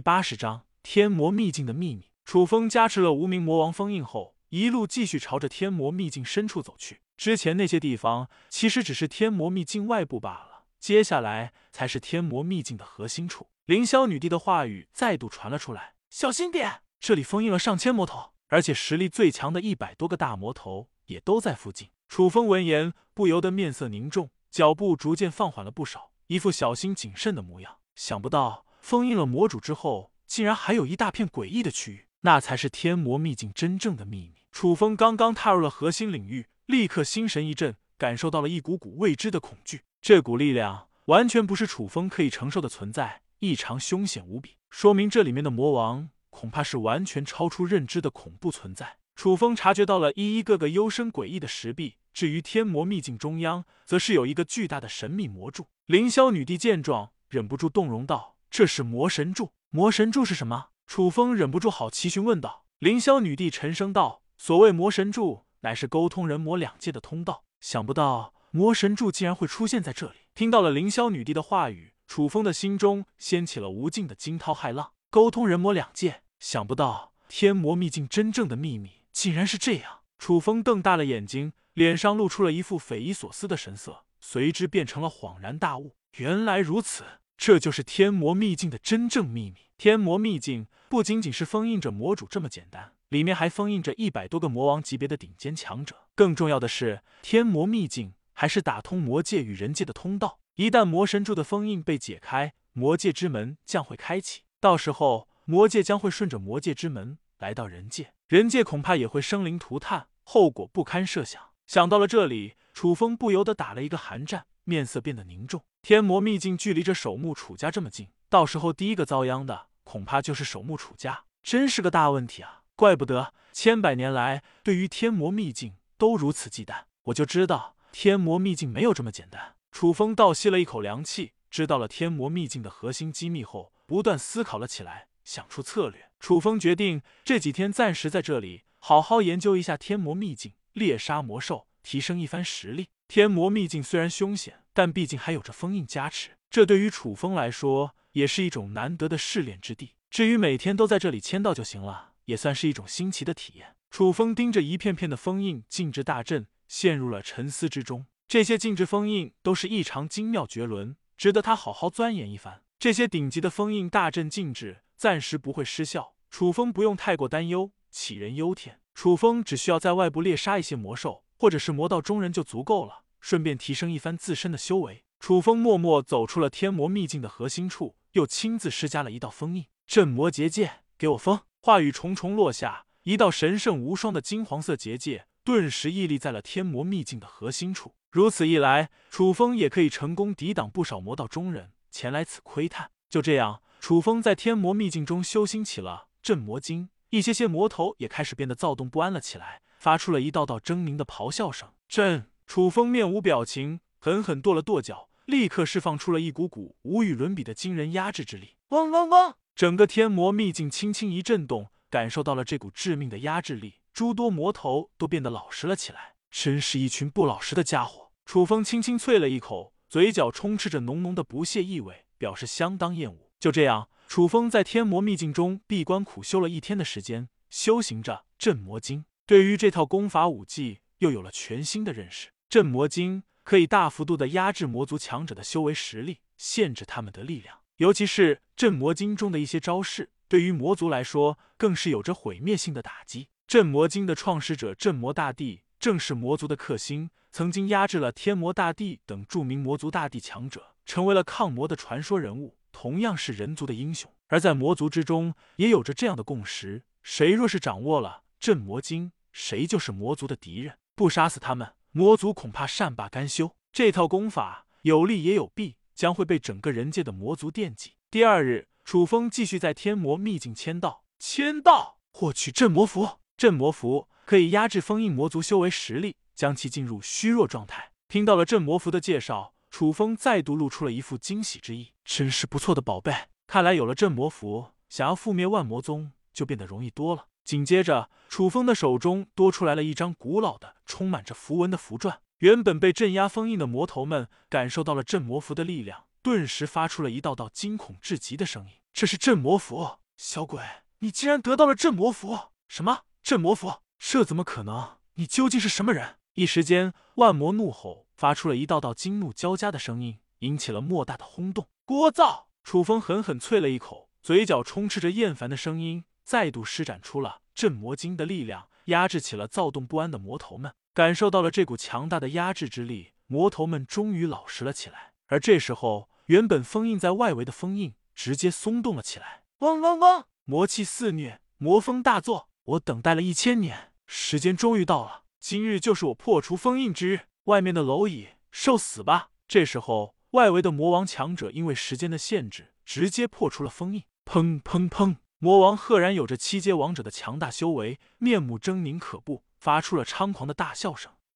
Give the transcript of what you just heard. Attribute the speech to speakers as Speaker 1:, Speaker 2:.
Speaker 1: 八十章天魔秘境的秘密。楚风加持了无名魔王封印后，一路继续朝着天魔秘境深处走去。之前那些地方其实只是天魔秘境外部罢了，接下来才是天魔秘境的核心处。凌霄女帝的话语再度传了出来：“小心点，这里封印了上千魔头，而且实力最强的一百多个大魔头也都在附近。”楚风闻言不由得面色凝重，脚步逐渐放缓了不少，一副小心谨慎的模样。想不到封印了魔主之后，竟然还有一大片诡异的区域，那才是天魔秘境真正的秘密。楚风刚刚踏入了核心领域，立刻心神一震，感受到了一股股未知的恐惧。这股力量完全不是楚风可以承受的存在，异常凶险无比，说明这里面的魔王恐怕是完全超出认知的恐怖存在。楚风察觉到了一一个个幽深诡异的石壁，至于天魔秘境中央，则是有一个巨大的神秘魔柱。凌霄女帝见状。忍不住动容道：“这是魔神柱，魔神柱是什么？”楚风忍不住好奇询问道。凌霄女帝沉声道：“所谓魔神柱，乃是沟通人魔两界的通道。想不到魔神柱竟然会出现在这里。”听到了凌霄女帝的话语，楚风的心中掀起了无尽的惊涛骇浪。沟通人魔两界，想不到天魔秘境真正的秘密竟然是这样。楚风瞪大了眼睛，脸上露出了一副匪夷所思的神色，随之变成了恍然大悟：原来如此。这就是天魔秘境的真正秘密。天魔秘境不仅仅是封印着魔主这么简单，里面还封印着一百多个魔王级别的顶尖强者。更重要的是，天魔秘境还是打通魔界与人界的通道。一旦魔神柱的封印被解开，魔界之门将会开启，到时候魔界将会顺着魔界之门来到人界，人界恐怕也会生灵涂炭，后果不堪设想。想到了这里，楚风不由得打了一个寒战。面色变得凝重。天魔秘境距离这守墓楚家这么近，到时候第一个遭殃的恐怕就是守墓楚家，真是个大问题啊！怪不得千百年来对于天魔秘境都如此忌惮，我就知道天魔秘境没有这么简单。楚风倒吸了一口凉气，知道了天魔秘境的核心机密后，不断思考了起来，想出策略。楚风决定这几天暂时在这里好好研究一下天魔秘境，猎杀魔兽，提升一番实力。天魔秘境虽然凶险，但毕竟还有着封印加持，这对于楚风来说也是一种难得的试炼之地。至于每天都在这里签到就行了，也算是一种新奇的体验。楚风盯着一片片的封印禁制大阵，陷入了沉思之中。这些禁制封印都是异常精妙绝伦，值得他好好钻研一番。这些顶级的封印大阵禁制暂时不会失效，楚风不用太过担忧，杞人忧天。楚风只需要在外部猎杀一些魔兽。或者是魔道中人就足够了，顺便提升一番自身的修为。楚风默默走出了天魔秘境的核心处，又亲自施加了一道封印。镇魔结界，给我封！话语重重落下，一道神圣无双的金黄色结界顿时屹立在了天魔秘境的核心处。如此一来，楚风也可以成功抵挡不少魔道中人前来此窥探。就这样，楚风在天魔秘境中修行起了镇魔经，一些些魔头也开始变得躁动不安了起来。发出了一道道狰狞的咆哮声。朕楚风面无表情，狠狠跺了跺脚，立刻释放出了一股股无与伦比的惊人压制之力。嗡嗡嗡！整个天魔秘境轻轻一震动，感受到了这股致命的压制力，诸多魔头都变得老实了起来。真是一群不老实的家伙！楚风轻轻啐了一口，嘴角充斥着浓浓的不屑意味，表示相当厌恶。就这样，楚风在天魔秘境中闭关苦修了一天的时间，修行着镇魔经。对于这套功法武技又有了全新的认识。镇魔经可以大幅度的压制魔族强者的修为实力，限制他们的力量。尤其是镇魔经中的一些招式，对于魔族来说更是有着毁灭性的打击。镇魔经的创始者镇魔大帝正是魔族的克星，曾经压制了天魔大帝等著名魔族大帝强者，成为了抗魔的传说人物，同样是人族的英雄。而在魔族之中，也有着这样的共识：谁若是掌握了镇魔经，谁就是魔族的敌人，不杀死他们，魔族恐怕善罢甘休。这套功法有利也有弊，将会被整个人界的魔族惦记。第二日，楚风继续在天魔秘境签到，签到获取镇魔符。镇魔符可以压制封印魔族修为实力，将其进入虚弱状态。听到了镇魔符的介绍，楚风再度露出了一副惊喜之意，真是不错的宝贝。看来有了镇魔符，想要覆灭万魔宗就变得容易多了。紧接着，楚风的手中多出来了一张古老的、充满着符文的符篆。原本被镇压封印的魔头们感受到了镇魔符的力量，顿时发出了一道道惊恐至极的声音。这是镇魔符，小鬼，你竟然得到了镇魔符！什么镇魔符？这怎么可能？你究竟是什么人？一时间，万魔怒吼，发出了一道道惊怒交加的声音，引起了莫大的轰动。聒噪！楚风狠狠啐了一口，嘴角充斥着厌烦的声音，再度施展出了镇魔经的力量，压制起了躁动不安的魔头们。感受到了这股强大的压制之力，魔头们终于老实了起来。而这时候，原本封印在外围的封印直接松动了起来。嗡嗡嗡！魔气肆虐，魔风大作。我等待了一千年，时间终于到了，今日就是我破除封印之日。外面的蝼蚁，受死吧！这时候，外围的魔王强者因为时间的限制，直接破除了封印。砰砰砰！魔王赫然有着七阶王者的强大修为，面目狰狞可怖，发出了猖狂的大笑声。